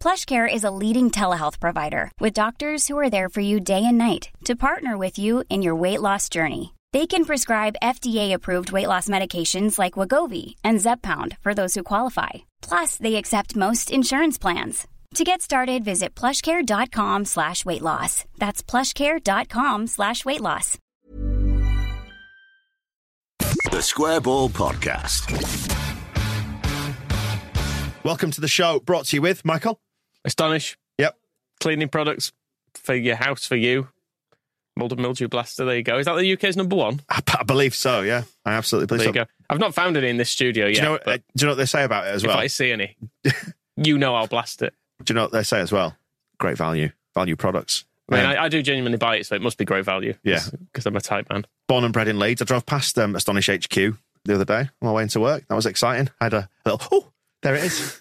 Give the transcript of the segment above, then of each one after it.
PlushCare is a leading telehealth provider with doctors who are there for you day and night to partner with you in your weight loss journey. They can prescribe FDA-approved weight loss medications like Wegovy and Zepbound for those who qualify. Plus, they accept most insurance plans. To get started, visit plushcare.com slash weight loss. That's plushcare.com slash weight loss. The Square Ball Podcast. Welcome to the show, brought to you with Michael. Astonish. Yep. Cleaning products for your house, for you. Mold and mildew blaster. There you go. Is that the UK's number one? I, I believe so. Yeah, I absolutely believe There you so. go. I've not found any in this studio yet. Do you know? uh, do you know what they say about it as well? if? I see any, you know I'll blast it. Do you know what they say as well? Great value, value products. I mean, Um, I, I do genuinely buy it, so it must be great value. Yeah. because I'm a tight man. born and bred in Leeds. I drove past um, Astonish HQ the other day on my way into work. That was exciting. I had a little, oh, there it is.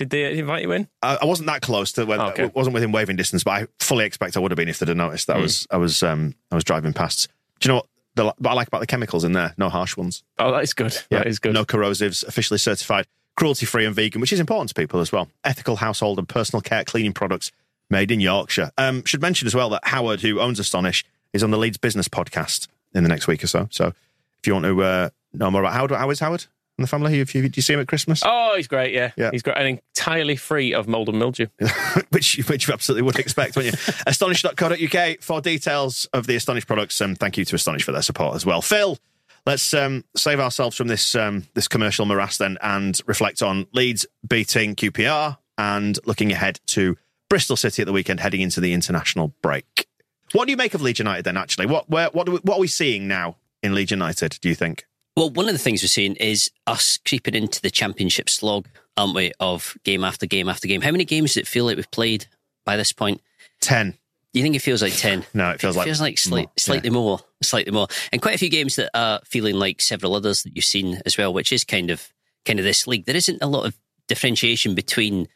Did they invite you in? I, I wasn't that close to when Oh, Okay. Wasn't within waving distance, but I fully expect I would have been if they'd have noticed that I Hmm. was I was um, I was driving past. Do you know what, the, what I like about the chemicals in there? No harsh ones. Oh, that is good. Yeah. That is good. No corrosives, officially certified, cruelty free and vegan, which is important to people as well. Ethical household and personal care cleaning products made in Yorkshire. Um, should mention as well that Howard, who owns Astonish, is on the Leeds Business podcast in the next week or so. So if you want to uh, know more about Howard, how is Howard the family? If you, do you see him at Christmas? Oh, he's great. Yeah, Yeah. he's great and entirely free of mold and mildew. which which you absolutely would expect, wouldn't you? Astonish.co.uk for details of the Astonish products. And thank you to Astonish for their support as well. Phil, let's um, save ourselves from this um, this commercial morass then and reflect on Leeds beating QPR and looking ahead to Bristol City at the weekend, heading into the international break. What do you make of Leeds United then? Actually, what where, what do we, what are we seeing now in Leeds United? Do you think? Well, one of the things we're seeing is us creeping into the championship slog, aren't we? Of game after game after game. How many games does it feel like we've played by this point? Ten. Do you think it feels like 10? No, it feels like feels like slight, more, slightly more, slightly more, and quite a few games that are feeling like several others that you've seen as well, which is kind of kind of this league. There isn't a lot of differentiation between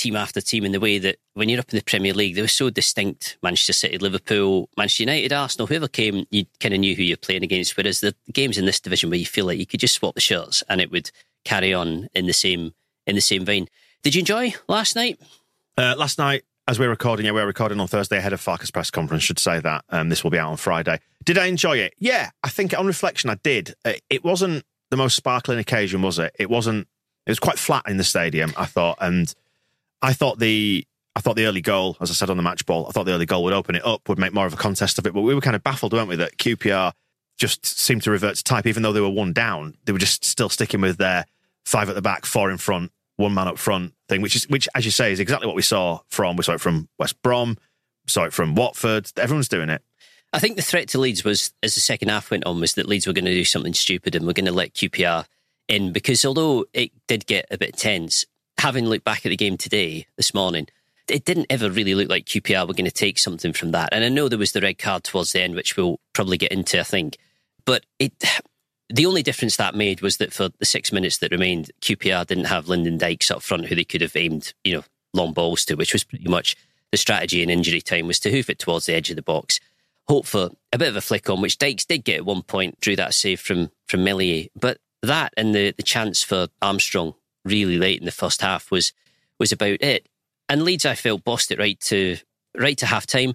team after team in the way that when you're up in the Premier League, they were so distinct. Manchester City, Liverpool, Manchester United, Arsenal, whoever came, you kind of knew who you're playing against. Whereas the games in this division where you feel like you could just swap the shirts and it would carry on in the same in the same vein. Did you enjoy last night? Uh, last night, as we're recording, yeah, we're recording on Thursday ahead of Farke's press conference. Should say that um, this will be out on Friday. Did I enjoy it? Yeah, I think on reflection, I did. Uh, it wasn't the most sparkling occasion, was it? It wasn't. It was quite flat in the stadium. I thought, and I thought the I thought the early goal, as I said on the match ball, I thought the early goal would open it up, would make more of a contest of it. But we were kind of baffled, weren't we, that QPR just seemed to revert to type, even though they were one down. They were just still sticking with their five at the back, four in front, one man up front thing, which is which, as you say, is exactly what we saw from we saw it from West Brom, saw it from Watford. Everyone's doing it. I think the threat to Leeds was, as the second half went on, was that Leeds were going to do something stupid and we're going to let QPR in because although it did get a bit tense, having looked back at the game today, this morning, it didn't ever really look like QPR were going to take something from that. And I know there was the red card towards the end, which we'll probably get into, I think. But it, the only difference that made was that for the six minutes that remained, QPR didn't have Lyndon Dykes up front, who they could have aimed, you know, long balls to, which was pretty much the strategy in injury time was to hoof it towards the edge of the box hope for a bit of a flick on, which Dykes did get at one point, drew that save from from Meslier. But that and the, the chance for Armstrong really late in the first half was was about it. And Leeds, I felt, bossed it right to right to half time.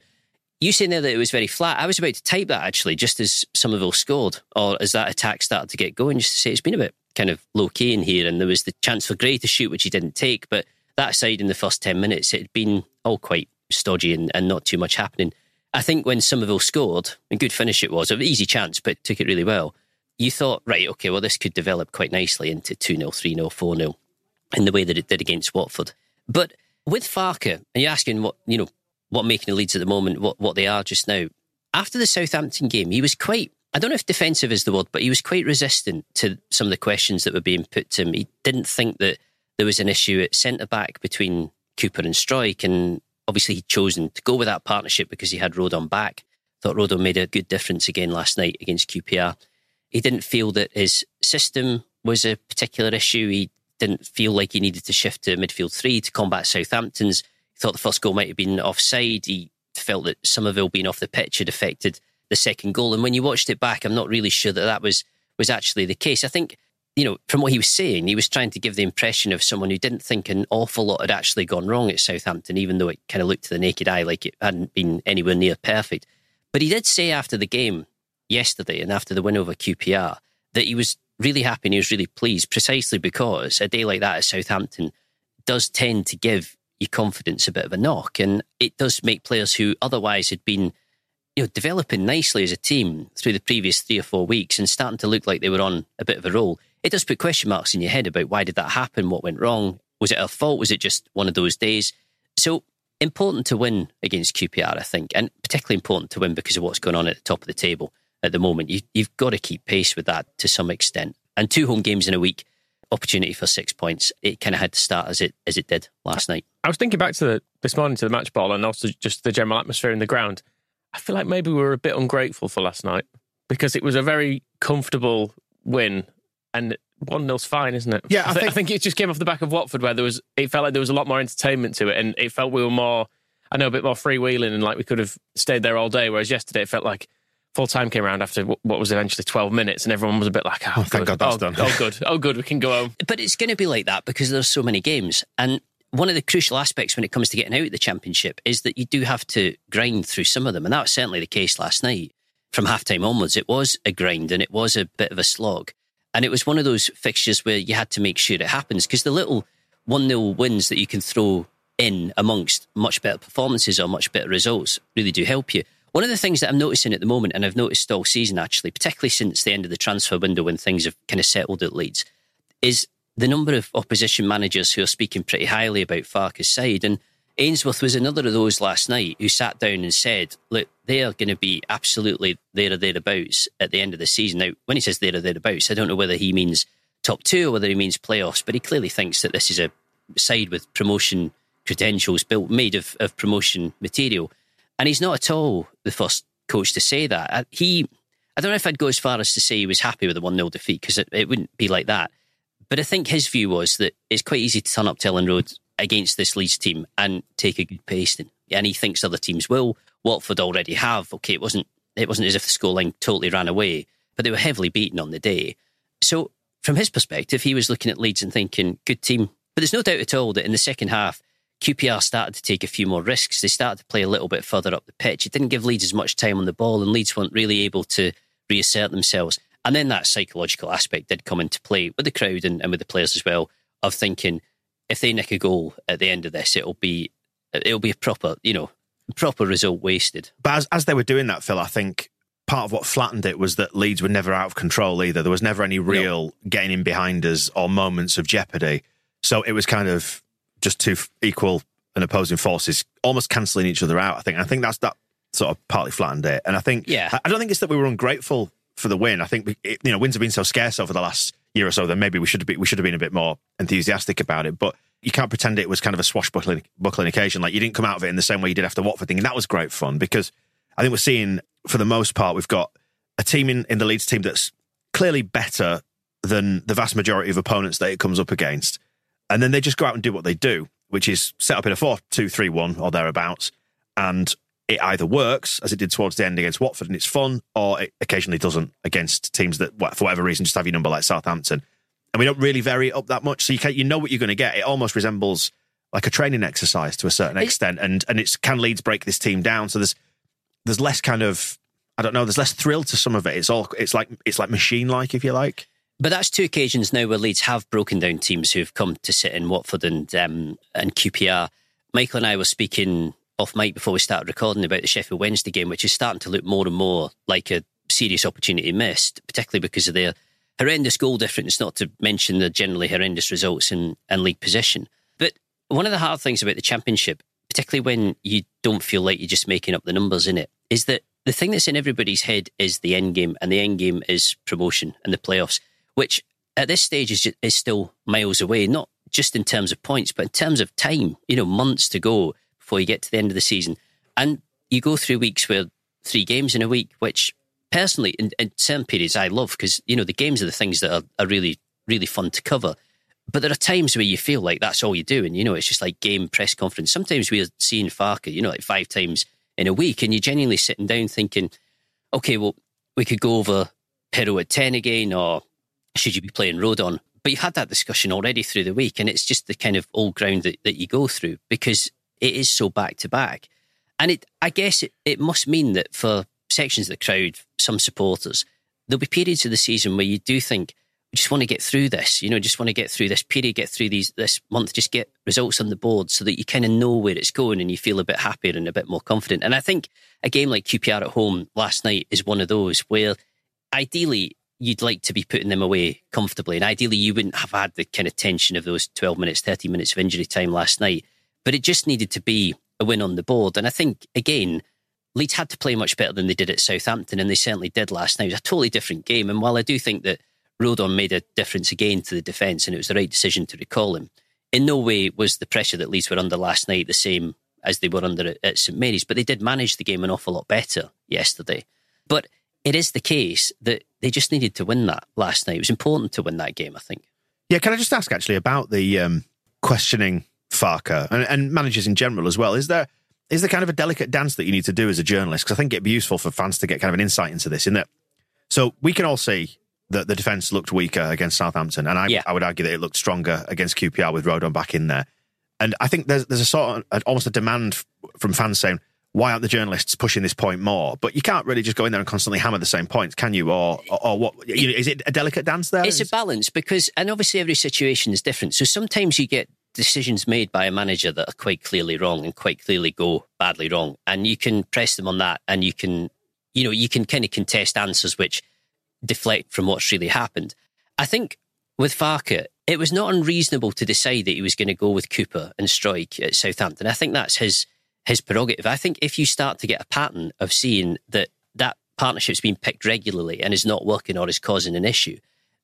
You saying there that it was very flat. I was about to type that actually, just as Summerville scored, or as that attack started to get going, just to say it's been a bit kind of low key in here. And there was the chance for Gray to shoot, which he didn't take. But that side in the first 10 minutes, it had been all quite stodgy and, and not too much happening. I think when Summerville scored, a good finish it was, an easy chance, but took it really well. You thought, right, okay, well, this could develop quite nicely into 2 0, 3 0, 4 0 in the way that it did against Watford. But with Farke, and you're asking what, you know, what making the Leeds at the moment, what, what they are just now, after the Southampton game, he was quite, I don't know if defensive is the word, but he was quite resistant to some of the questions that were being put to him. He didn't think that there was an issue at centre back between Cooper and Struijk. And obviously, he'd chosen to go with that partnership because he had Rodon back. Thought Rodon made a good difference again last night against QPR. He didn't feel that his system was a particular issue. He didn't feel like he needed to shift to midfield three to combat Southampton's. He thought the first goal might have been offside. He felt that Summerville being off the pitch had affected the second goal. And when you watched it back, I'm not really sure that that was was actually the case. I think you know, from what he was saying, he was trying to give the impression of someone who didn't think an awful lot had actually gone wrong at Southampton, even though it kind of looked to the naked eye like it hadn't been anywhere near perfect. But he did say after the game yesterday and after the win over QPR that he was really happy and he was really pleased precisely because a day like that at Southampton does tend to give your confidence a bit of a knock. And it does make players who otherwise had been you know, developing nicely as a team through the previous three or four weeks and starting to look like they were on a bit of a roll it does put question marks in your head about why did that happen? What went wrong? Was it our fault? Was it just one of those days? So important to win against QPR, I think, and particularly important to win because of what's going on at the top of the table at the moment. You, you've got to keep pace with that to some extent. And two home games in a week, opportunity for six points. It kind of had to start as it as it did last night. I was thinking back to the, this morning to the match ball and also just the general atmosphere in the ground. I feel like maybe we were a bit ungrateful for last night because it was a very comfortable win and one nil's fine, isn't it? Yeah, I, I, think, I think it just came off the back of Watford, where there was it felt like there was a lot more entertainment to it, and it felt we were more, I know, a bit more freewheeling, and like we could have stayed there all day. Whereas yesterday, it felt like full time came around after what was eventually twelve minutes, and everyone was a bit like, "Oh, oh thank God that's oh, done." oh, good, oh, good, we can go home. But it's going to be like that because there's so many games, and one of the crucial aspects when it comes to getting out of the championship is that you do have to grind through some of them, and that was certainly the case last night. From halftime onwards, it was a grind and it was a bit of a slog. And it was one of those fixtures where you had to make sure it happens because the little 1 0 wins that you can throw in amongst much better performances or much better results really do help you. One of the things that I'm noticing at the moment, and I've noticed all season actually, particularly since the end of the transfer window when things have kind of settled at Leeds, is the number of opposition managers who are speaking pretty highly about Farke's side. And Ainsworth was another of those last night who sat down and said, look, they are going to be absolutely there or thereabouts at the end of the season. Now, when he says there or thereabouts, I don't know whether he means top two or whether he means playoffs, but he clearly thinks that this is a side with promotion credentials built, made of, of promotion material. And he's not at all the first coach to say that. He, I don't know if I'd go as far as to say he was happy with the 1 0 defeat because it, it wouldn't be like that. But I think his view was that it's quite easy to turn up to Elland Road against this Leeds team and take a good pasting. And he thinks other teams will. Watford already have. Okay, it wasn't it wasn't as if the scoreline totally ran away, but they were heavily beaten on the day. So from his perspective, he was looking at Leeds and thinking, good team. But there's no doubt at all that in the second half, QPR started to take a few more risks. They started to play a little bit further up the pitch. It didn't give Leeds as much time on the ball, and Leeds weren't really able to reassert themselves. And then that psychological aspect did come into play with the crowd and, and with the players as well, of thinking, if they nick a goal at the end of this, it'll be it'll be a proper, you know, proper result wasted. But as, as they were doing that, Phil, I think part of what flattened it was that Leeds were never out of control either. There was never any real getting in behind us or moments of jeopardy. So it was kind of just two equal and opposing forces almost cancelling each other out. I think. I think that's that sort of partly flattened it. And I think, yeah, I don't think it's that we were ungrateful for the win. I think you know wins have been so scarce over the last year or so that maybe we should have been, we should have been a bit more enthusiastic about it. But you can't pretend it was kind of a swashbuckling buckling occasion. Like you didn't come out of it in the same way you did after Watford thing, and that was great fun because I think we're seeing for the most part we've got a team in, in the Leeds team that's clearly better than the vast majority of opponents that it comes up against, and then they just go out and do what they do, which is set up in a four-two-three-one or thereabouts, and it either works as it did towards the end against Watford and it's fun, or it occasionally doesn't against teams that, for whatever reason, just have your number like Southampton. And we don't really vary it up that much, so you you know what you're going to get. It almost resembles like a training exercise to a certain extent, and and it's can Leeds break this team down? So there's there's less kind of I don't know, there's less thrill to some of it. It's all it's like it's like machine like if you like. But that's two occasions now where Leeds have broken down teams who've come to sit in Watford and um, and QPR. Michael and I were speaking off mic before we started recording about the Sheffield Wednesday game, which is starting to look more and more like a serious opportunity missed, particularly because of their horrendous goal difference, not to mention the generally horrendous results in, in league position. But one of the hard things about the championship, particularly when you don't feel like you're just making up the numbers in it, is that the thing that's in everybody's head is the end game, and the end game is promotion and the playoffs, which at this stage is, is still miles away, not just in terms of points, but in terms of time, you know, months to go before you get to the end of the season. And you go through weeks where three games in a week, which personally, in, in certain periods, I love because, you know, the games are the things that are, are really, really fun to cover. But there are times where you feel like that's all you do. And, you know, it's just like game press conference. Sometimes we're seeing Farke, you know, like five times in a week, and you're genuinely sitting down thinking, okay, well, we could go over Piroe at 10 again, or should you be playing Rodon? But you've had that discussion already through the week, and it's just the kind of old ground that, that you go through because it is so back to back. And it, I guess it, it must mean that for sections of the crowd, some supporters, there'll be periods of the season where you do think, we just want to get through this, you know, just want to get through this period, get through these this month, just get results on the board so that you kind of know where it's going and you feel a bit happier and a bit more confident. And I think a game like QPR at home last night is one of those where ideally you'd like to be putting them away comfortably. And ideally you wouldn't have had the kind of tension of those 12 minutes, 30 minutes of injury time last night. But it just needed to be a win on the board. And I think, again, Leeds had to play much better than they did at Southampton, and they certainly did last night. It was a totally different game. And while I do think that Rodon made a difference again to the defence, and it was the right decision to recall him, in no way was the pressure that Leeds were under last night the same as they were under at St Mary's. But they did manage the game an awful lot better yesterday. But it is the case that they just needed to win that last night. It was important to win that game, I think. Yeah, can I just ask actually about the um, questioning Farke and, and managers in general as well? Is there is there kind of a delicate dance that you need to do as a journalist? Because I think it'd be useful for fans to get kind of an insight into this. In that, so we can all see that the defense looked weaker against Southampton, and I, yeah. I would argue that it looked stronger against QPR with Rodon back in there. And I think there's there's a sort of almost a demand from fans saying, why aren't the journalists pushing this point more? But you can't really just go in there and constantly hammer the same points, can you? Or, or, what? You know, is it a delicate dance there? It's a balance because, and obviously every situation is different. So sometimes you get decisions made by a manager that are quite clearly wrong and quite clearly go badly wrong. And you can press them on that and you can, you know, you can kind of contest answers which deflect from what's really happened. I think with Farke, it was not unreasonable to decide that he was going to go with Cooper and Struijk at Southampton. I think that's his his prerogative. I think if you start to get a pattern of seeing that that partnership's being picked regularly and is not working or is causing an issue,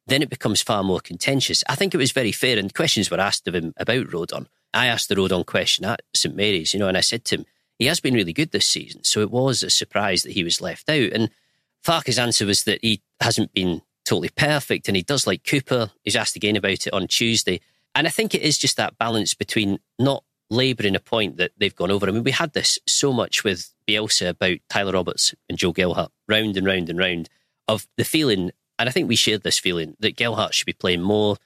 then it becomes far more contentious. I think it was very fair, and questions were asked of him about Rodon. I asked the Rodon question at St Mary's, you know, and I said to him, he has been really good this season. So it was a surprise that he was left out. And Farke's answer was that he hasn't been totally perfect and he does like Cooper. He's asked again about it on Tuesday. And I think it is just that balance between not labouring a point that they've gone over. I mean, we had this so much with Bielsa about Tyler Roberts and Joe Gelhardt, round and round and round, of the feeling and I think we shared this feeling that Gelhardt should be playing more.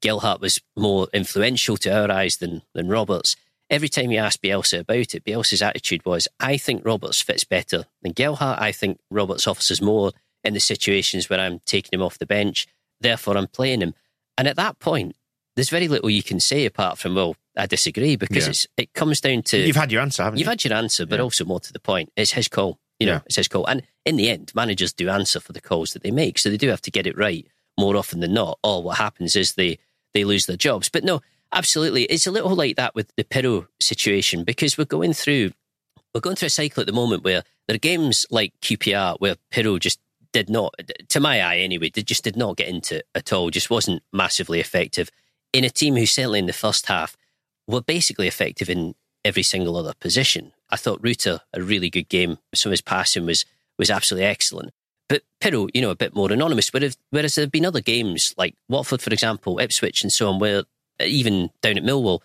Gelhardt was more influential to our eyes than, than Roberts. Every time you asked Bielsa about it, Bielsa's attitude was, I think Roberts fits better than Gelhardt. I think Roberts offers more in the situations where I'm taking him off the bench. Therefore, I'm playing him. And at that point, there's very little you can say apart from, well, I disagree because yeah. it's, it comes down to. You've had your answer, haven't you've you? You've had your answer, but yeah. also more to the point, it's his call. You know, yeah. it's his call. And in the end, managers do answer for the calls that they make. So they do have to get it right more often than not. Or what happens is they, they lose their jobs. But no, absolutely. It's a little like that with the Piroe situation because we're going through we're going through a cycle at the moment where there are games like QPR where Piroe just did not, to my eye anyway, they just did not get into it at all, just wasn't massively effective in a team who certainly in the first half were basically effective in every single other position. I thought Rutter a really good game. Some of his passing was was absolutely excellent. But Piroe, you know, a bit more anonymous. Whereas, whereas there have been other games like Watford, for example, Ipswich, and so on, where even down at Millwall,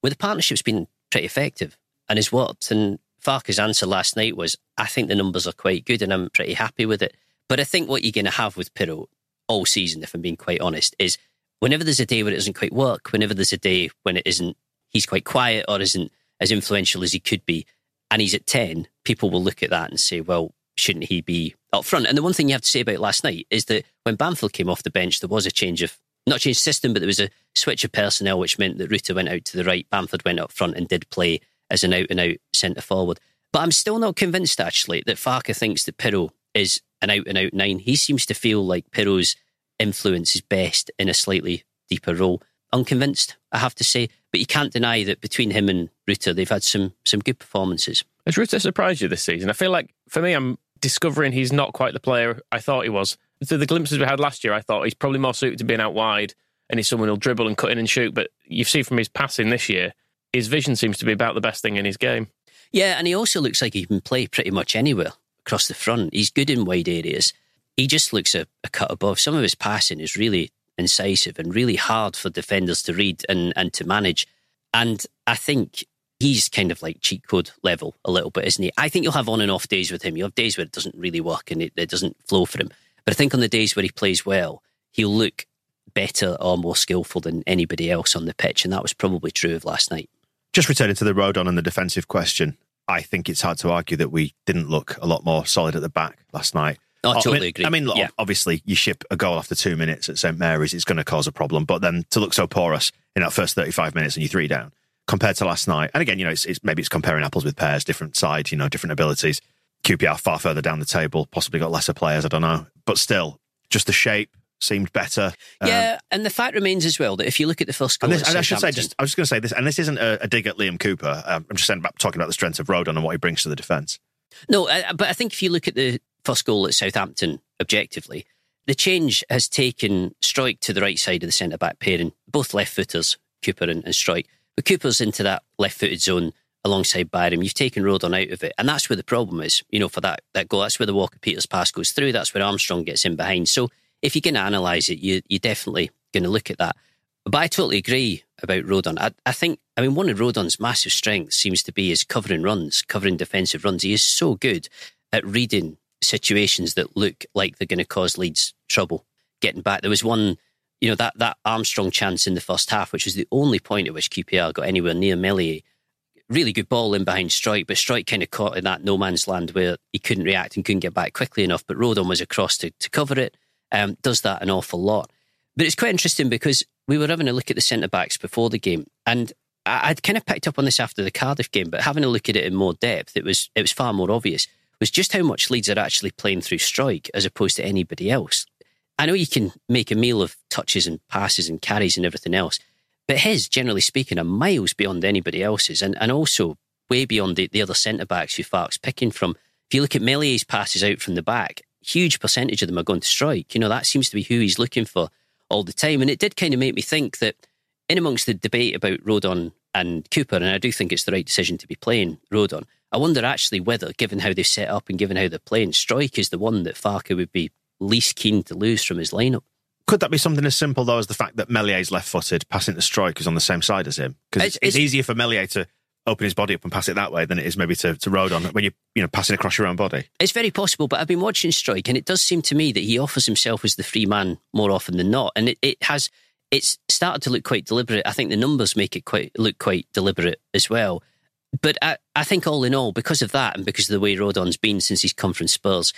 where the partnership's been pretty effective and has worked. And Farke's answer last night was, I think the numbers are quite good and I'm pretty happy with it. But I think what you're going to have with Piroe all season, if I'm being quite honest, is whenever there's a day where it doesn't quite work, whenever there's a day when it isn't, he's quite quiet or isn't as influential as he could be, and he's at 10, people will look at that and say, well, shouldn't he be up front? And the one thing you have to say about last night is that when Bamford came off the bench, there was a change of, not change system, but there was a switch of personnel, which meant that Rutter went out to the right, Bamford went up front and did play as an out and out centre forward. But I'm still not convinced, actually, that Farke thinks that Piroe is an out and out nine. He seems to feel like Piroe's influence is best in a slightly deeper role. Unconvinced, I have to say. But you can't deny that between him and Rutter, they've had some some good performances. Has Rutter surprised you this season? I feel like for me, I'm discovering he's not quite the player I thought he was. Through the glimpses we had last year, I thought he's probably more suited to being out wide and he's someone who'll dribble and cut in and shoot. But you've seen from his passing this year, his vision seems to be about the best thing in his game. Yeah, and he also looks like he can play pretty much anywhere across the front. He's good in wide areas. He just looks a, a cut above. Some of his passing is really incisive and really hard for defenders to read and, and to manage. And I think he's kind of like cheat code level a little bit, isn't he? I think you'll have on and off days with him. You'll have days where it doesn't really work and it, it doesn't flow for him. But I think on the days where he plays well, he'll look better or more skillful than anybody else on the pitch. And that was probably true of last night. Just returning to the Rodon and the defensive question, I think it's hard to argue that we didn't look a lot more solid at the back last night. Oh, totally I mean, agree. I mean, look, Yeah. obviously, you ship a goal after two minutes at St Mary's, it's going to cause a problem. But then to look so porous in that first 35 minutes and you three down compared to last night, and again, you know, it's, it's maybe it's comparing apples with pears, different side, you know, different abilities. QPR far further down the table, possibly got lesser players, I don't know. But still, just the shape seemed better. Um, yeah, and the fact remains as well that if you look at the first goal, and, this, and I should say, just I was just going to say this, and this isn't a, a dig at Liam Cooper. Um, I'm just saying about talking about the strength of Rodon and what he brings to the defence. No, I- but I think if you look at the first goal at Southampton objectively, the change has taken Struijk to the right side of the centre back pairing, both left footers, Cooper and, and Struijk. But Cooper's into that left footed zone alongside Byram. You've taken Rodon out of it. And that's where the problem is, you know, for that, that goal. That's where the Walker Peters pass goes through. That's where Armstrong gets in behind. So if you're going to analyse it, you, you're definitely going to look at that. But I totally agree about Rodon. I, I think, I mean, one of Rodon's massive strengths seems to be his covering runs, covering defensive runs. He is so good at reading situations that look like they're going to cause Leeds trouble getting back. There was one, you know, that, that Armstrong chance in the first half, which was the only point at which QPR got anywhere near Meslier. Really good ball in behind Struijk, but Struijk kind of caught in that no man's land where he couldn't react and couldn't get back quickly enough. But Rodon was across to, to cover it. Um, does that an awful lot. But it's quite interesting because we were having a look at the centre backs before the game, and I'd kind of picked up on this after the Cardiff game, but having a look at it in more depth, it was it was far more obvious. Was just how much Leeds are actually playing through Struijk as opposed to anybody else. I know you can make a meal of touches and passes and carries and everything else, but his, generally speaking, are miles beyond anybody else's, and, and also way beyond the, the other centre backs who Farke's picking from. If you look at Meslier's passes out from the back, huge percentage of them are going to Struijk. You know, that seems to be who he's looking for all the time. And it did kind of make me think that in amongst the debate about Rodon and Cooper, and I do think it's the right decision to be playing Rodon, I wonder actually whether, given how they've set up and given how they're playing, Struijk is the one that Farke would be least keen to lose from his lineup. Could that be something as simple though as the fact that Meslier's left-footed, passing to Struijk is on the same side as him? Because it's, It's- it's, easier for Meslier to open his body up and pass it that way than it is maybe to, to Rodon when you you know passing across your own body. It's very possible, but I've been watching Struijk, and it does seem to me that he offers himself as the free man more often than not, and it, it has it's started to look quite deliberate. I think the numbers make it quite look quite deliberate as well. But I, I think all in all, because of that, and because of the way Rodon's been since he's come from Spurs,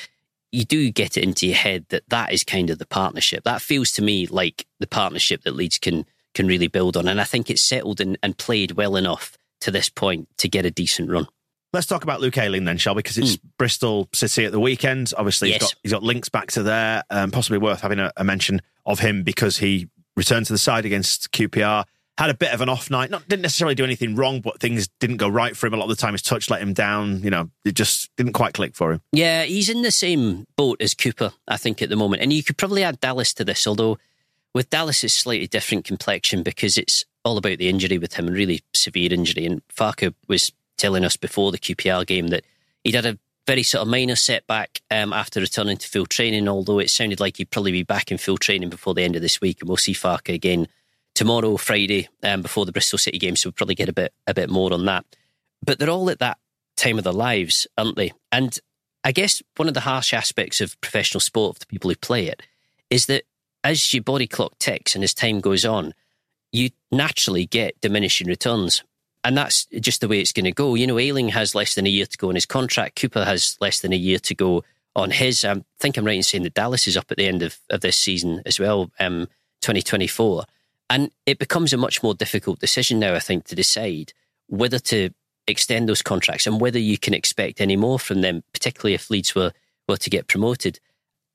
you do get it into your head that that is kind of the partnership. That feels to me like the partnership that Leeds can can really build on, and I think it's settled and, and played well enough to this point to get a decent run. Let's talk about Luke Ayling then, shall we? Because it's Bristol City at the weekend. Obviously, he's Hmm. Got he's got links back to there. Um, possibly worth having a, a mention of him because he returned to the side against QPR. Had a bit of an off night. Not didn't necessarily do anything wrong, but things didn't go right for him. A lot of the time, his touch let him down. You know, it just didn't quite click for him. Yeah, he's in the same boat as Cooper, I think, at the moment. And you could probably add Dallas to this, although with Dallas, it's slightly different complexion because it's all about the injury with him and really severe injury. And Farke was telling us before the QPR game that he'd had a very sort of minor setback um, after returning to full training, although it sounded like he'd probably be back in full training before the end of this week. And we'll see Farke again tomorrow, Friday, um, before the Bristol City game. So we'll probably get a bit a bit more on that. But they're all at that time of their lives, aren't they? And I guess one of the harsh aspects of professional sport for the people who play it is that as your body clock ticks and as time goes on, you naturally get diminishing returns. And that's just the way it's going to go. You know, Ayling has less than a year to go on his contract. Cooper has less than a year to go on his. I think I'm right in saying that Dallas is up at the end of, of this season as well, um, 2024. And it becomes a much more difficult decision now, I think, to decide whether to extend those contracts and whether you can expect any more from them, particularly if Leeds were, were to get promoted.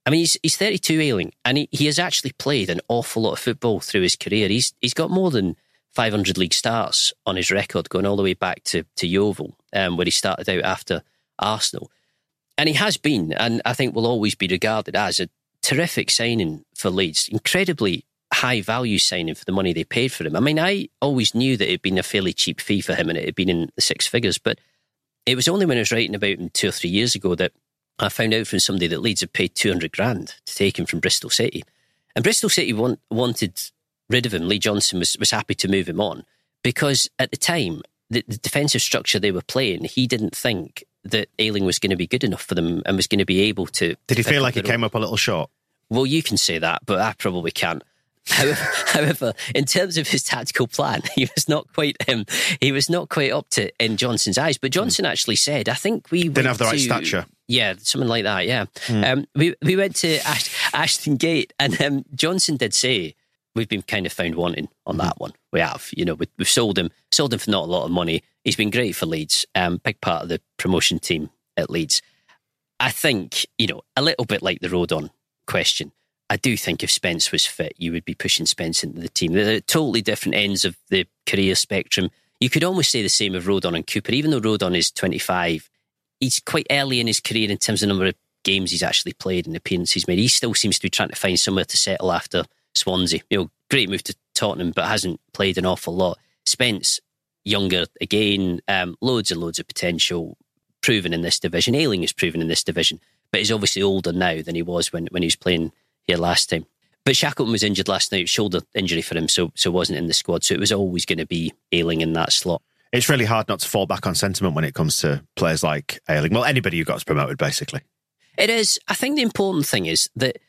I mean, he's, he's 32 Ayling, and he, he has actually played an awful lot of football through his career. He's he's got more than 500 league starts on his record, going all the way back to, to Yeovil, um, where he started out after Arsenal. And he has been, and I think will always be regarded as a terrific signing for Leeds. Incredibly high value signing for the money they paid for him. I mean, I always knew that it had been a fairly cheap fee for him and it had been in the six figures, but it was only when I was writing about him two or three years ago that I found out from somebody that Leeds had paid 200 grand to take him from Bristol City. And Bristol City want, wanted rid of him. Lee Johnson was, was happy to move him on because at the time, the, the defensive structure they were playing, he didn't think that Ayling was going to be good enough for them and was going to be able to. Did he feel like he came up a little short? well, you can say that, but I probably can't. However, however, in terms of his tactical plan, he was not quite um, he was not quite up to in Johnson's eyes. But Johnson actually said, "I think we Didn't have the right stature. Yeah, something like that. Yeah, um, we we went to Ash, Ashton Gate, and um, Johnson did say we've been kind of found wanting on that one. We have, you know, we, we've sold him, sold him for not a lot of money. He's been great for Leeds, um, big part of the promotion team at Leeds. I think, you know, a little bit like the Rodon question. I do think if Spence was fit, you would be pushing Spence into the team. They're totally different ends of the career spectrum. You could almost say the same of Rodon and Cooper, even though Rodon is 25. He's quite early in his career in terms of the number of games he's actually played and appearances he's made. He still seems to be trying to find somewhere to settle after Swansea. You know, great move to Tottenham, but hasn't played an awful lot. Spence, younger again, um, loads and loads of potential, proven in this division. Ayling is proven in this division, but he's obviously older now than he was when, when he was playing here last time. But Shackleton was injured last night, shoulder injury for him, so so wasn't in the squad. So it was always going to be Ayling in that slot. It's really hard not to fall back on sentiment when it comes to players like Ayling. Well, anybody who got promoted, basically. It is. I think the important thing is that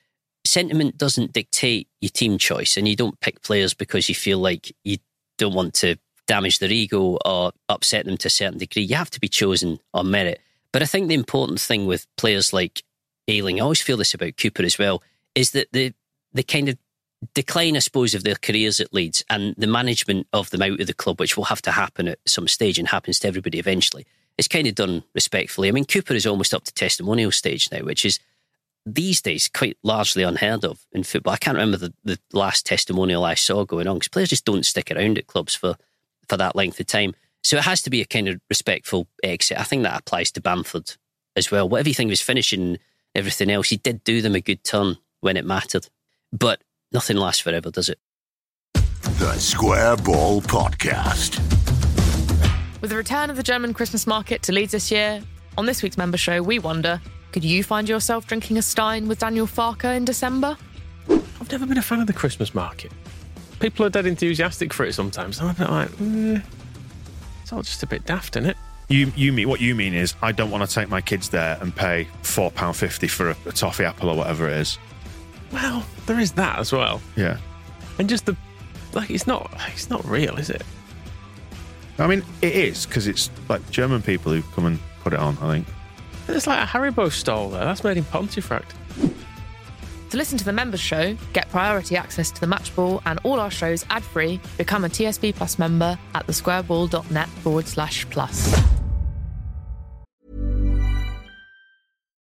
sentiment doesn't dictate your team choice, and you don't pick players because you feel like you don't want to damage their ego or upset them to a certain degree. You have to be chosen on merit. But I think the important thing with players like Ayling, I always feel this about Cooper as well, is that the the kind of decline, I suppose, of their careers at Leeds and the management of them out of the club, which will have to happen at some stage and happens to everybody eventually, is kind of done respectfully. I mean, Cooper is almost up to testimonial stage now, which is these days quite largely unheard of in football. I can't remember the, the last testimonial I saw going on because players just don't stick around at clubs for, for that length of time. So it has to be a kind of respectful exit. I think that applies to Bamford as well. Whatever you think of his finishing everything else, he did do them a good turn when it mattered. But nothing lasts forever, does it? The Square Ball Podcast. With the return of the German Christmas market to Leeds this year, on this week's member show, we wonder could you find yourself drinking a Stein with Daniel Farke in December? I've never been a fan of the Christmas market. People are dead enthusiastic for it sometimes. I'm a bit like, eh, it's all just a bit daft, isn't it? You, you mean what you mean is I don't want to take my kids there and pay four pound fifty for a, a toffee apple or whatever it is. Well, there is that as well, Yeah, and just the like, it's not, it's not real, is it? I mean it is because it's like German people who come and put it on. I think. There's like a Haribo stall there. That's made in Pontefract. To listen to the members show, get priority access to the match ball and all our shows ad free, become a TSB Plus member at thesquareball.net forward slash plus.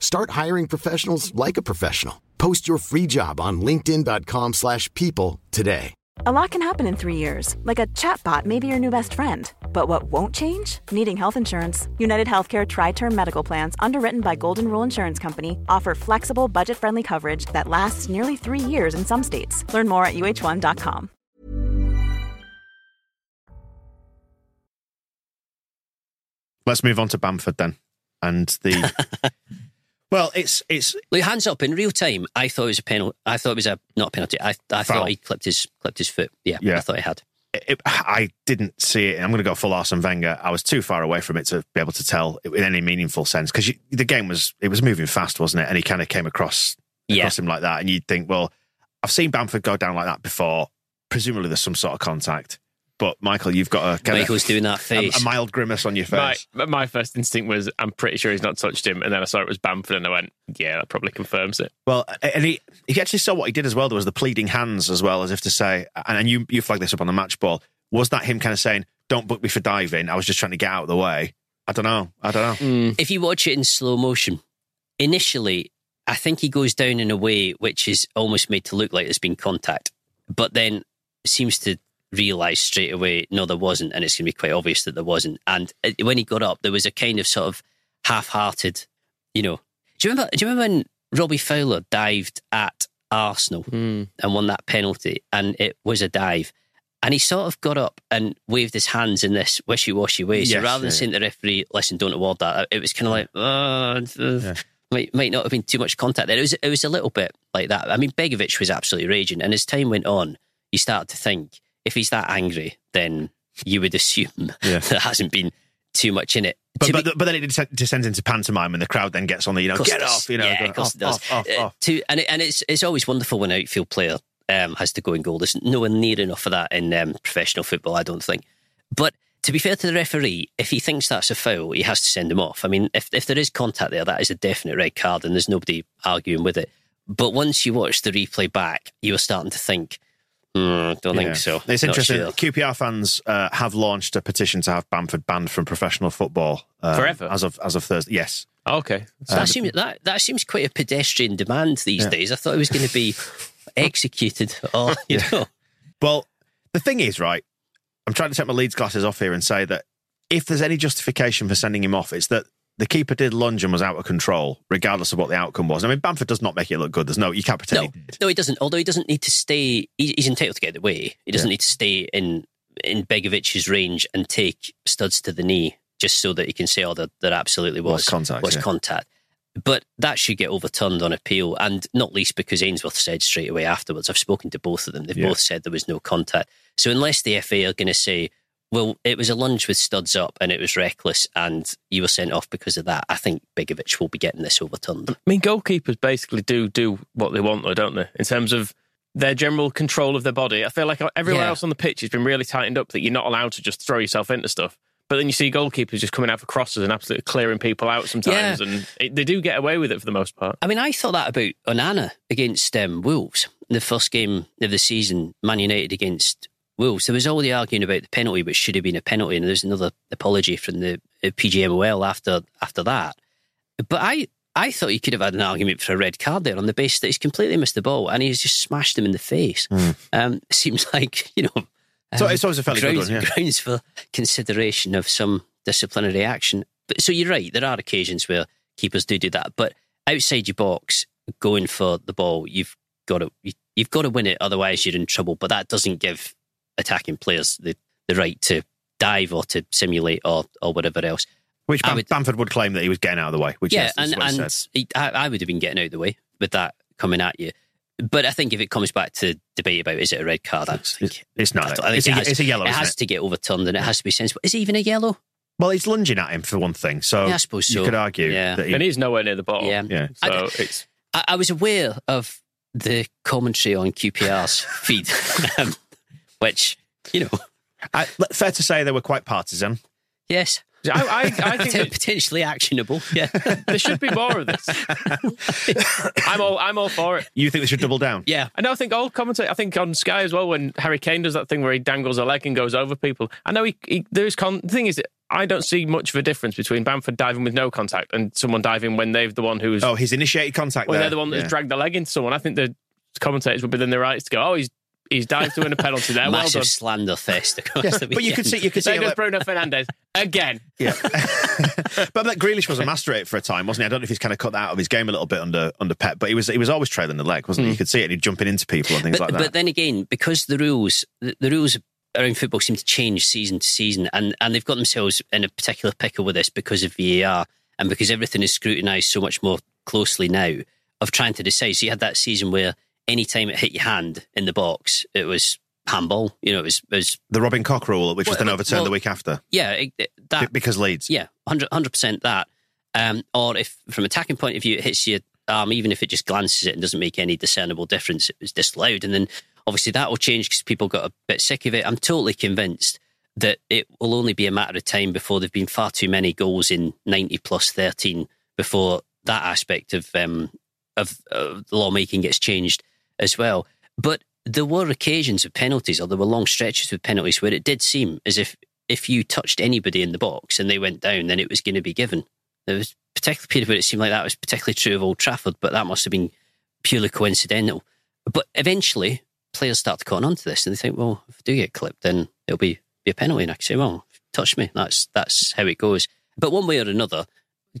Start hiring professionals like a professional. Post your free job on linkedin.com/people slash people today. A lot can happen in three years, like a chatbot may be your new best friend. But what won't change? Needing health insurance. United Healthcare Tri Term Medical Plans, underwritten by Golden Rule Insurance Company, offer flexible, budget friendly coverage that lasts nearly three years in some states. Learn more at uh1.com. Let's move on to Bamford then, and the Well, it's it's Like hands up in real time. I thought it was a penalty. I thought it was a not a penalty. I I Foul. thought he clipped his clipped his foot. Yeah, Yeah. I thought he had. it, I didn't see it. I'm going to go full Arsene Wenger. I was too far away from it to be able to tell in any meaningful sense because the game was it was moving fast, wasn't it? And he kind of came across Yeah. across him like that, and you'd think, well, I've seen Bamford go down like that before. Presumably, there's some sort of contact. But Michael, you've got a kind Michael's of doing that a, face. a mild grimace on your face. my first instinct was, I'm pretty sure he's not touched him. And then I saw it was Bamford and I went, yeah, that probably confirms it. Well, and he, he actually saw what he did as well. There was the pleading hands as well, as if to say, and, and you, you flagged this up on the match ball. Was that him kind of saying, don't book me for diving? I was just trying to get out of the way. I don't know. I don't know. Hmm. if you watch it in slow motion, initially, I think he goes down in a way which is almost made to look like there's been contact, but then seems to realise straight away, no, there wasn't, and it's going to be quite obvious that there wasn't. And uh, when he got up, there was a kind of sort of half-hearted, you know. Do you remember? Do you remember when Robbie Fowler dived at Arsenal and won that penalty, and it was a dive? And he sort of got up and waved his hands in this wishy-washy way. So Yes, rather than yeah. saying to the referee, "Listen, don't award that," it was kind of like, "Oh, uh, might might not have been too much contact there." It was it was a little bit like that. I mean, Begovic was absolutely raging, and as time went on, you started to think if he's that angry, then you would assume Yeah. there hasn't been too much in it. But, but, be- but then it descends into pantomime, and the crowd then gets on the, you know, get off, you know, yeah, go, off, it does. off, off, Uh, off. To, and it, and it's it's always wonderful when an outfield player um, has to go in goal. There's nowhere near enough of that in um, professional football, I don't think. But to be fair to the referee, if he thinks that's a foul, he has to send him off. I mean, if if there is contact there, that is a definite red card, and there's nobody arguing with it. But once you watch the replay back, you are starting to think, hmm, don't Yeah. think so. It's Not interesting. sure. QPR fans uh, have launched a petition to have Bamford banned from professional football um, Forever? as of as of Thursday. Yes, Okay. So that seems that that seems quite a pedestrian demand these Yeah. days. I thought it was going to be executed, or you know. Well, the thing is, right, I'm trying to take my Leeds glasses off here and say that if there's any justification for sending him off, it's that the keeper did lunge and was out of control, regardless of what the outcome was. I mean, Bamford does not make it look good. There's no, you can't pretend No, he did. no, he doesn't. Although he doesn't need to stay, he- he's entitled to get away. He doesn't need to stay in in Begovic's range and take studs to the knee just so that he can say, "Oh, there, there absolutely was, Was contact, Was yeah. contact." But that should get overturned on appeal, and not least because Ainsworth said straight away afterwards. I've spoken to both of them; they've Yeah. both said there was no contact. So unless the FA are going to say, "Well, it was a lunge with studs up and it was reckless, and you were sent off because of that," I think Begovic will be getting this overturned. I mean, goalkeepers basically do do what they want, though, don't they? In terms of their general control of their body. I feel like everywhere Yeah. else on the pitch has been really tightened up that you're not allowed to just throw yourself into stuff. But then you see goalkeepers just coming out for crosses and absolutely clearing people out sometimes, Yeah. and it, they do get away with it for the most part. I mean, I thought that about Onana against um, Wolves, the first game of the season, Man United against Wolves. There was all the arguing about the penalty, which should have been a penalty, and there's another apology from the PGMOL after after that. But I, I thought he could have had an argument for a red card there on the basis that he's completely missed the ball and he's just smashed him in the face. Um, seems like you know. So um, it's always a fairly good grounds, one, yeah. grounds for consideration of some disciplinary action. But so you're right. There are occasions where keepers do do that, but outside your box, going for the ball, you've got to you, you've got to win it. Otherwise, you're in trouble. But that doesn't give attacking players the, the right to dive or to simulate or or whatever else. Which I Bam- would- Bamford would claim that he was getting out of the way. Which yeah, is, is and what and said. he, I, I would have been getting out of the way with that coming at you. But I think if it comes back to debate about is it a red card, I think it's not. I I think It's it a- has- it's a yellow, It isn't has it? to get overturned, and it has to be sensible. Is it even a yellow? Well, he's lunging at him for one thing, so Yeah, I suppose you could argue Yeah. that he, And he's nowhere near the ball. Yeah. yeah. So I- it's I, I was aware of the commentary on QPR's feed, um, which you know, I, fair to say they were quite partisan. yes, I, I, I think that potentially actionable. Yeah, there should be more of this. I'm all I'm all for it. You think they should double down? yeah. I know. I think all commentate. I think on Sky as well when Harry Kane does that thing where he dangles a leg and goes over people. I know he, he there's con. The thing is, I don't see much of a difference between Bamford diving with no contact and someone diving when they've the one who's Oh, he's initiated contact when there. they're the one that's Yeah. dragged the leg into someone. I think the commentators would be in their rights to go, oh, he's he's dived to win a penalty there. well Massive done. slander fest. across Yes, the but you could see, you could see, There goes like- Bruno Fernandes again. yeah. but that Grealish was a master at it for a time, wasn't he? I don't know if he's kind of cut that out of his game a little bit under under Pep, but he was he was always trailing the leg, wasn't he? You could see it, and he'd jumping into people and things Hmm. but, like that. but then again, because the rules, the, the rules around football seem to change season to season, and, and they've got themselves in a particular pickle with this because of VAR and because everything is scrutinised so much more closely now of trying to decide. So you had that season where any time it hit your hand in the box, it was handball. You know, it was, it was The Robin Koch rule, which was then overturned well- the week after yeah, it, it- that because Leeds. yeah, 100 percent that. Um, or if from attacking point of view, it hits your arm, even if it just glances it and doesn't make any discernible difference, it was disallowed. And then obviously that will change because people got a bit sick of it. I'm totally convinced that it will only be a matter of time before there've been far too many goals in 90 plus 13 before that aspect of um, of, of the lawmaking gets changed as well. But there were occasions of penalties, or there were long stretches with penalties where it did seem as if if you touched anybody in the box and they went down, then it was going to be given. There was particularly period where it seemed like that was particularly true of Old Trafford, but that must have been purely coincidental. But eventually, players start to cotton on to this, and they think, well, if I do get clipped, then it'll be, be a penalty. And I can say, well, touch me. That's that's how it goes. But one way or another,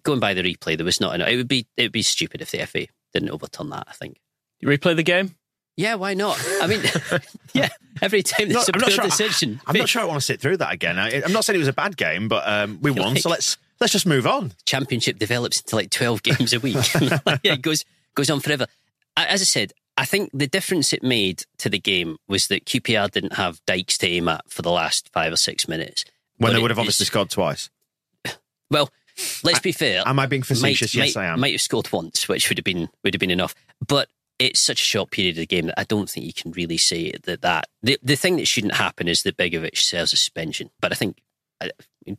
going by the replay, there was not. Enough. It would be it would be stupid if the FA didn't overturn that. I think. You replay the game? Yeah, why not? I mean, yeah, every time there's No, a I'm not sure- decision. I'm not sure I want to sit through that again. I, I'm not saying it was a bad game, but um, we won, Like- so let's let's just move on. championship develops into like 12 games a week. yeah, it goes goes on forever. As I said, I think the difference it made to the game was that QPR didn't have Dykes to aim at for the last five or six minutes. When they would have obviously scored twice. Well, let's be fair. Am I being facetious? Might, yes, might, I am. Might have scored once, which would have been would have been enough. But it's such a short period of the game that I don't think you can really say that that the the thing that shouldn't happen is that Begovic serves a suspension. But I think I,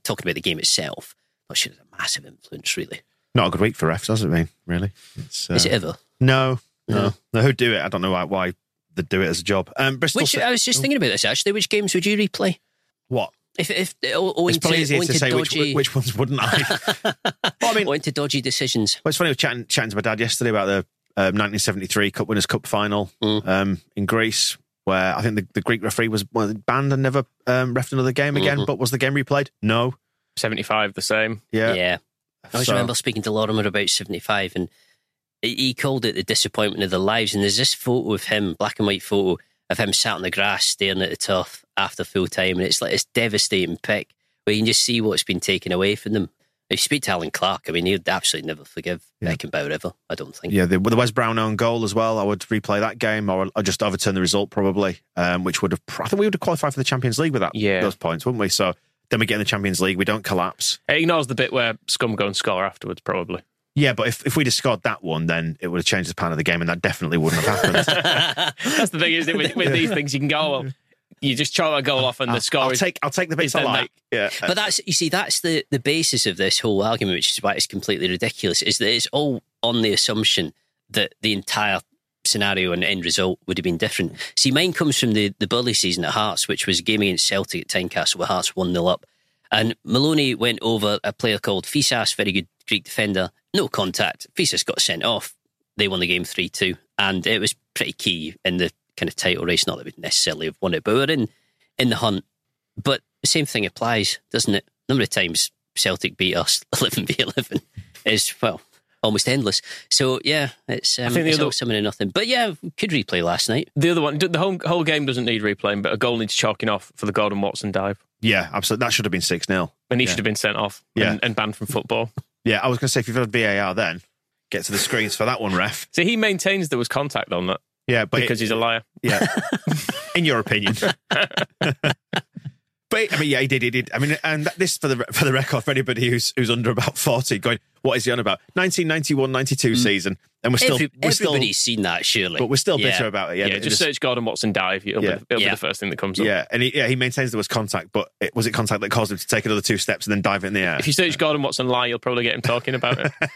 talking about the game itself, that should have a massive influence. Really, Not a good week for refs, does it mean? Really? It's, uh, is it ever? No, no. Who'd do it? I don't know why, why they'd do it as a job. Um, Bristol. Which I was just thinking about this actually. Which games would you replay? what? If if owing It's probably to, easier to to say which, dodgy, which ones wouldn't I? well, I mean, owing to dodgy decisions. Well, it's funny. I was chatting, chatting to my dad yesterday about the um, 1973 Cup Winners' Cup final Mm. um, in Greece, where I think the, the Greek referee was banned and never um, refed another game again. Mhm. But was the game replayed? No. 75, the same. Yeah. Yeah. I always So- remember speaking to Lorimer about 75 and he- he called it the disappointment of their lives. And there's this photo of him, black and white photo of him sat on the grass staring at the turf after full time. And it's like this devastating pic where you can just see what's been taken away from them. If you speak to Allan Clarke, I mean, he'd absolutely never forgive Yeah. Beckenbauer ever, I don't think. Yeah, the, the Wes Brown own goal as well. I would replay that game, or I'd just overturn the result probably, um, which would have. I think we would have qualified for the Champions League with that. Yeah. those points, wouldn't we? So then we get in the Champions League, we don't collapse. It ignores the bit where Scum go and score afterwards, probably. Yeah, but if, if we'd have scored that one, then it would have changed the plan of the game, and that definitely wouldn't have happened. That's the thing, isn't it? With, with these things, you can go, well, you just chalk a goal off and the score I'll is. take I'll take the bits is I then like. Yeah, But that's you see, that's the the basis of this whole argument, which is why it's completely ridiculous. Is that it's all on the assumption that the entire scenario and end result would have been different. See, mine comes from the the Burley season at Hearts, which was a game against Celtic at Tynecastle, where Hearts one 0 up, and Maloney went over a player called Fyssas, very good Greek defender, no contact. Fyssas got sent off. They won the game three two, and it was pretty key in the kind of title race. Not that we'd necessarily have won it, but we are in in the hunt. But the same thing applies, doesn't it? Number of times Celtic beat us 11 v 11 is, well, almost endless. So, yeah, it's, um, think the it's other- all something and nothing. But yeah, could replay last night. The other one, the whole, whole game doesn't need replaying, but a goal needs chalking off for the Gordon Watson dive. yeah, absolutely. That should have been six 0 And he Yeah. should have been sent off Yeah. and, and banned from football. Yeah, I was going to say if you've had VAR, then get to the screens for that one, ref. So he maintains there was contact on that Yeah, but because it- he's a liar. Yeah. In your opinion. But I mean, yeah, he did. He did. I mean, and that, this for the for the record for anybody who's who's under about forty, going, what is he on about? 1991-92 mm. season, and we're still Every, we're still, everybody's seen that, surely. but we're still Yeah. bitter about it. Yeah, Yeah, just, search Gordon Watson dive. It'll, Yeah. be, it'll Yeah. be the first thing that comes up. yeah, and he, yeah, he maintains there was contact, but it, was it contact that caused him to take another two steps and then dive in the air? If you search Gordon Watson lie, you'll probably get him talking about it,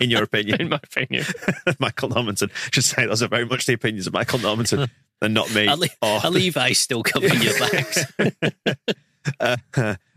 in your opinion, in my opinion. Michael Normanton should say those are very much the opinions of Michael Normanton and not me. Le- or- are Levi still covering your backs? Uh,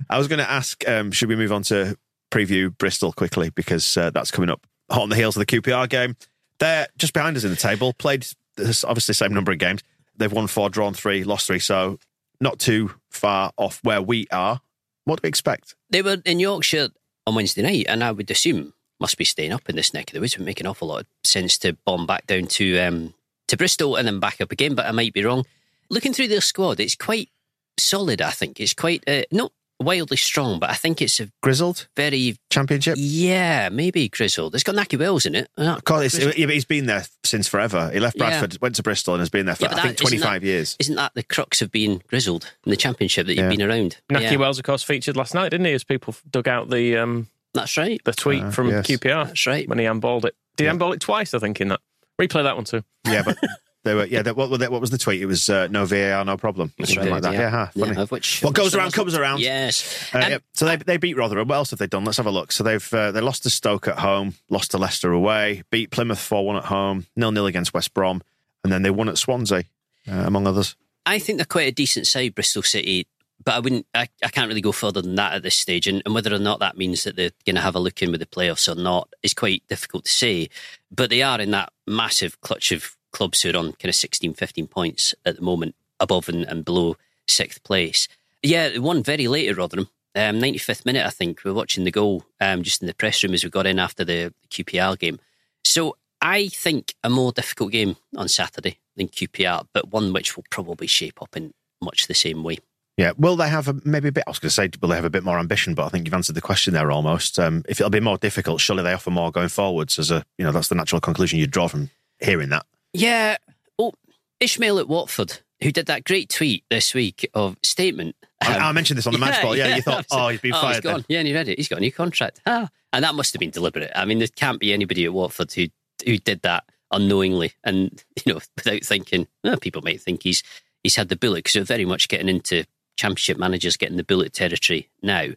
I was going to ask, um, should we move on to preview Bristol quickly because uh, that's coming up hot on the heels of the QPR game. They're just behind us in the table. Played obviously same number of games. They've won four, drawn three, lost three, so not too far off where we are. What do we expect? they were in Yorkshire on Wednesday night, and I would assume must be staying up in this neck of the woods. It would make an awful lot of sense to bomb back down to um, to Bristol and then back up again, but I might be wrong. Looking through their squad, it's quite solid. I think it's quite uh, not wildly strong, but I think it's a Grizzled very championship. yeah, maybe grizzled. It's got Nakhi Wells in it. Uh, Of course, it's, yeah, but he's been there since forever. He left Yeah. Bradford, went to Bristol, and has been there for Yeah, but I think 25 years. Isn't that the crux of being grizzled in the championship that you've Yeah. been around? Nakhi Yeah, Wells, of course, featured last night, didn't he? As people dug out the um, That's right. the tweet Uh, from yes. QPR That's right. when he handballed it. Did he handball it twice? I think in that. Replay that one too. Yeah, but they were. Yeah, they, what, what what was the tweet? It was uh, no VAR, no problem. Something like that. Yeah, funny. Yeah, of which, What goes around comes around. Yes. Uh, Um, yeah. So they they beat Rotherham. What else have they done? Let's have a look. So they've uh, they lost to Stoke at home, lost to Leicester away, beat Plymouth four one at home, nil nil against West Brom, and then they won at Swansea, uh, among others. I think they're quite a decent side, Bristol City, but I wouldn't. I, I can't really go further than that at this stage. And, and whether or not that means that they're going to have a look in with the playoffs or not is quite difficult to say. But they are in that massive clutch of clubs who are on kind of 16, 15 points at the moment, above and, and below sixth place. Yeah, one very late at Rotherham. Um, 95th minute, I think. We are watching the goal um, just in the press room as we got in after the QPR game. So I think a more difficult game on Saturday than QPR, but one which will probably shape up in much the same way. Yeah, will they have a, maybe a bit? I was going to say, will they have a bit more ambition? But I think you've answered the question there almost. Um, if it'll be more difficult, surely they offer more going forwards. As a, you know, that's the natural conclusion you'd draw from hearing that. Yeah. Oh, Ismaël at Watford, who did that great tweet this week of statement. I, I mentioned this on the match ball. Yeah, you thought, oh, he's been Oh, fired. then. gone. Yeah, and he read it. He's got a new contract. Ah. And that must have been deliberate. I mean, there can't be anybody at Watford who who did that unknowingly and you know without thinking. Well, people might think he's he's had the bullet because they're very much getting into championship managers getting the bullet territory now.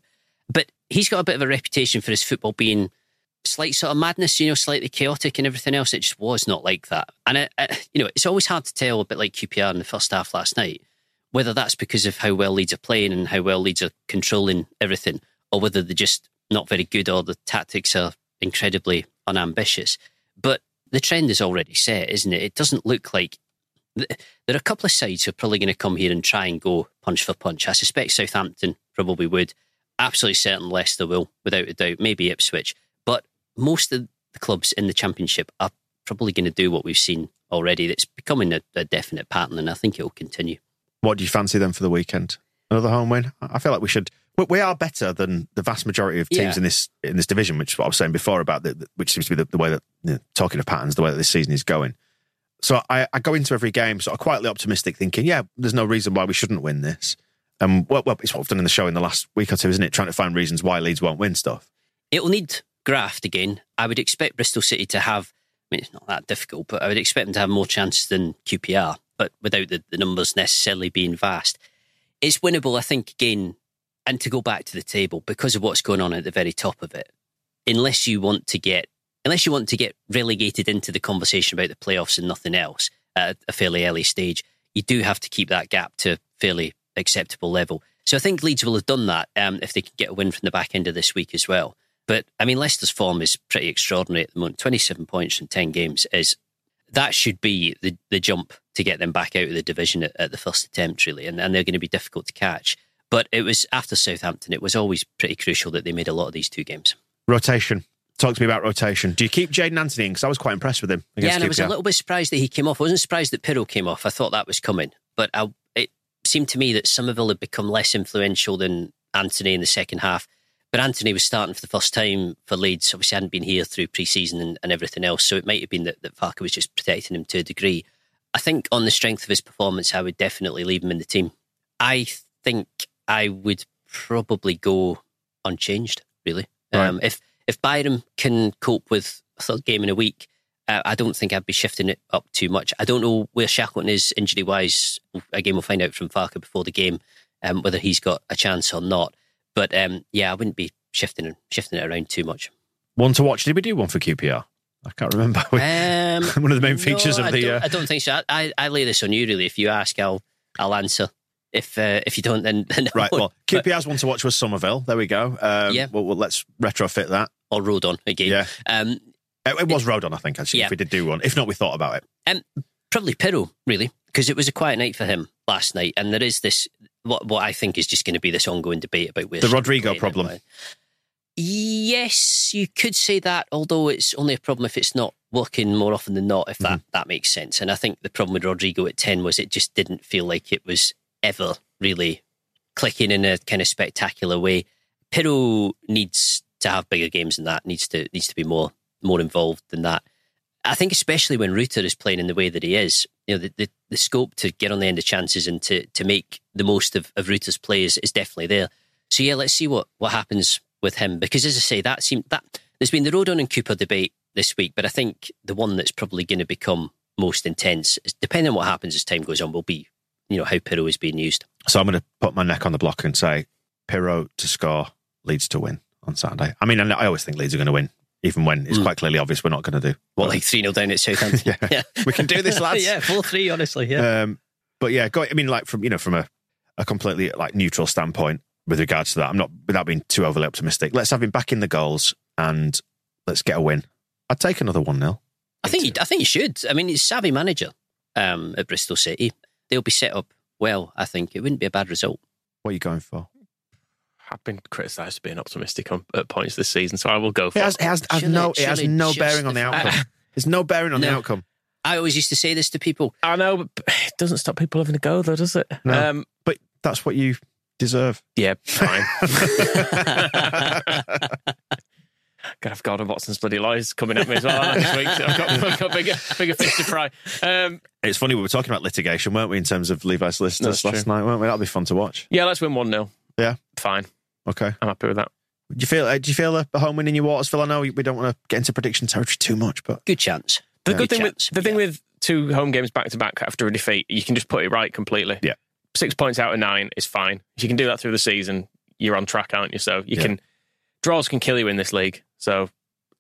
But he's got a bit of a reputation for his football being slight sort of madness, you know, slightly chaotic and everything else. It just was not like that. And, I, I, you know, it's always hard to tell, a bit like QPR in the first half last night, whether that's because of how well Leeds are playing and how well Leeds are controlling everything, or whether they're just not very good or the tactics are incredibly unambitious. But the trend is already set, isn't it? It doesn't look like. There are a couple of sides who are probably going to come here and try and go punch for punch. I suspect Southampton probably would. Absolutely certain Leicester will, without a doubt. Maybe Ipswich. Most of the clubs in the Championship are probably going to do what we've seen already. That's becoming a, a definite pattern, and I think it will continue. What do you fancy then for the weekend? Another home win? I feel like we should. we- are better than the vast majority of teams Yeah. in this in this division, which is what I was saying before about the, which seems to be the, the way that you know, talking of patterns, the way that this season is going. So I, I go into every game sort of quietly optimistic, thinking, yeah, there's no reason why we shouldn't win this. Um, well, well, it's what we've done in the show in the last week or two, isn't it? Trying to find reasons why Leeds won't win stuff. It will need graft again. I would expect Bristol City to have. I mean, it's not that difficult, but I would expect them to have more chances than QPR, but without the, the numbers necessarily being vast. It's winnable, I think, again, and to go back to the table because of what's going on at the very top of it. Unless you want to get, unless you want to get relegated into the conversation about the playoffs and nothing else at a fairly early stage, you do have to keep that gap to fairly acceptable level. So I think Leeds will have done that um, if they can get a win from the back end of this week as well. But I mean, Leicester's form is pretty extraordinary at the moment. Twenty-seven points from ten games is that should be the, the jump to get them back out of the division at, at the first attempt, really, and, and they're going to be difficult to catch. But it was after Southampton; it was always pretty crucial that they made a lot of these two games. Rotation. Talk to me about rotation. Do you keep Jaidon Anthony in? Because I was quite impressed with him. Yeah, and I was a little bit surprised that he came off. I wasn't surprised that Piroe came off. I thought that was coming, but I, it seemed to me that Summerville had become less influential than Anthony in the second half. But Anthony was starting for the first time for Leeds. Obviously, hadn't been here through pre-season and, and everything else, so it might have been that, that Farke was just protecting him to a degree. I think on the strength of his performance, I would definitely leave him in the team. I think I would probably go unchanged. Really, Right. um, if if Byram can cope with a third game in a week, uh, I don't think I'd be shifting it up too much. I don't know where Shackleton is injury wise. Again, we'll find out from Farke before the game um, whether he's got a chance or not. But um, yeah, I wouldn't be shifting shifting it around too much. One to watch. Did we do one for QPR? I can't remember. Um, One of the main features no, of I the. Don't, uh, I don't think so. I, I, lay this on you. Really, if you ask, I'll I'll answer. If uh, if you don't, then, then Right. Well, QPR's one to watch was Summerville. There we go. Um, Yeah. Well, well, let's retrofit that. or Rodon again. Yeah. Um, It, it was Rodon, I think, actually, Yeah. if we did do one. If not, we thought about it. and probably Piroe, really, because it was a quiet night for him last night, and there is this what what I think is just going to be this ongoing debate about where The Rodrigo problem. Yes, you could say that, although it's only a problem if it's not working more often than not, if that, Mm-hmm. that makes sense. And I think the problem with Rodrigo at 10 was it just didn't feel like it was ever really clicking in a kind of spectacular way. Piroe needs to have bigger games than that. needs to needs to be more more involved than that. I think especially when Rutter is playing in the way that he is, you know, the, the, the scope to get on the end of chances and to to make the most of, of Rutter's play is, is definitely there. So yeah, let's see what, what happens with him. Because as I say, that seemed that there's been the Rodon and Cooper debate this week, but I think the one that's probably going to become most intense, is, depending on what happens as time goes on, will be you know how Piroe is being used. So I'm going to put my neck on the block and say Piroe to score Leeds to win on Saturday. I mean, I always think Leeds are going to win, even when it's mm. quite clearly obvious we're not going to do. What, like 3 0 down at Southampton? yeah. yeah. We can do this, lads. yeah, 4 3, honestly. Yeah. Um, but yeah, go, I mean, like from, you know, from a, a completely like neutral standpoint with regards to that, I'm not, without being too overly optimistic, let's have him back in the goals and let's get a win. I'd take another 1 0. I think, he, I think he should. I mean, he's savvy manager um, at Bristol City. They'll be set up well, I think. It wouldn't be a bad result. What are you going for? I've been criticised for being optimistic on, at points this season, so I will go for it. Has, it has, has no, it, it has no bearing on the outcome. There's no bearing on no. the outcome. I always used to say this to people. I know, but it doesn't stop people having a go, though, does it? No, um, but that's what you deserve. Yeah, fine. God, I've got Watson's bloody lies coming at me as well this week. So I've got, I've got bigger, bigger fish to fry. Um, it's funny, we were talking about litigation, weren't we, in terms of Levi's solicitors last true. night, weren't we? That'll be fun to watch. Yeah, let's win 1 0. Yeah. Fine. Okay. I'm happy with that. Do you feel? Uh, do you feel a, home win in your waters, Phil? I know we don't want to get into prediction territory too much, but good chance. The yeah, good thing chance. with the yeah. thing with two home games back to back after a defeat, you can just put it right completely. Yeah, six points out of nine is fine. If you can do that through the season, you're on track, aren't you? So you yeah. can draws can kill you in this league. So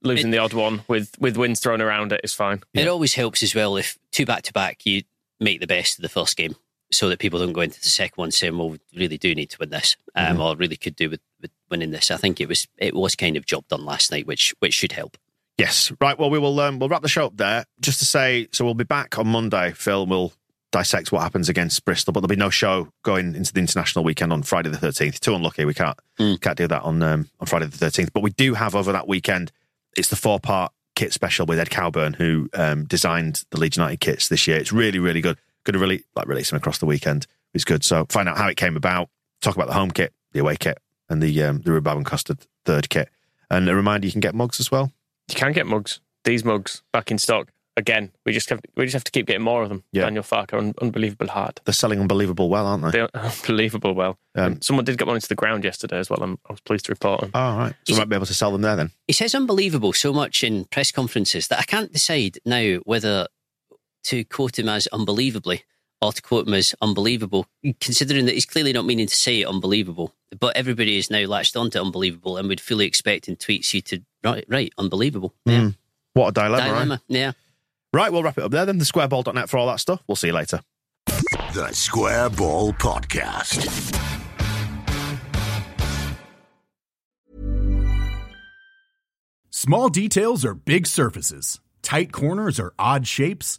losing it, the odd one with with wins thrown around it is fine. It always helps as well if two back to back you make the best of the first game, so that people don't go into the second one saying, "Well, we really do need to win this," um, mm-hmm. or really could do with, with winning this. I think it was it was kind of job done last night, which which should help. Yes, right. Well, we will um, we'll wrap the show up there. Just to say, so we'll be back on Monday. Phil will dissect what happens against Bristol, but there'll be no show going into the international weekend on Friday the thirteenth. Too unlucky, we can't mm. can't do that on um, on Friday the thirteenth. But we do have over that weekend. It's the four part kit special with Ed Cowburn, who um, designed the Leeds United kits this year. It's really really good. Going to really like release them across the weekend. It's good. So find out how it came about. Talk about the home kit, the away kit, and the um, the rhubarb and custard third kit. And a reminder, you can get mugs as well. You can get mugs. These mugs back in stock again. We just have we just have to keep getting more of them. Yeah. Daniel Farke, un- unbelievable hard. They're selling unbelievable well, aren't they? They're unbelievable well. Um, someone did get one into the ground yesterday as well. I'm, i was pleased to report. On. Oh, right. So we might be able to sell them there then. He says unbelievable so much in press conferences that I can't decide now whether to quote him as unbelievably or to quote him as unbelievable, considering that he's clearly not meaning to say unbelievable. But everybody is now latched onto unbelievable and would fully expect in tweets you to, right, right unbelievable. Yeah. Mm. What a dilemma, dilemma. Right? Yeah. Right, we'll wrap it up there then. The squareball.net for all that stuff. We'll see you later. The Square Ball Podcast. Small details are big surfaces, tight corners are odd shapes,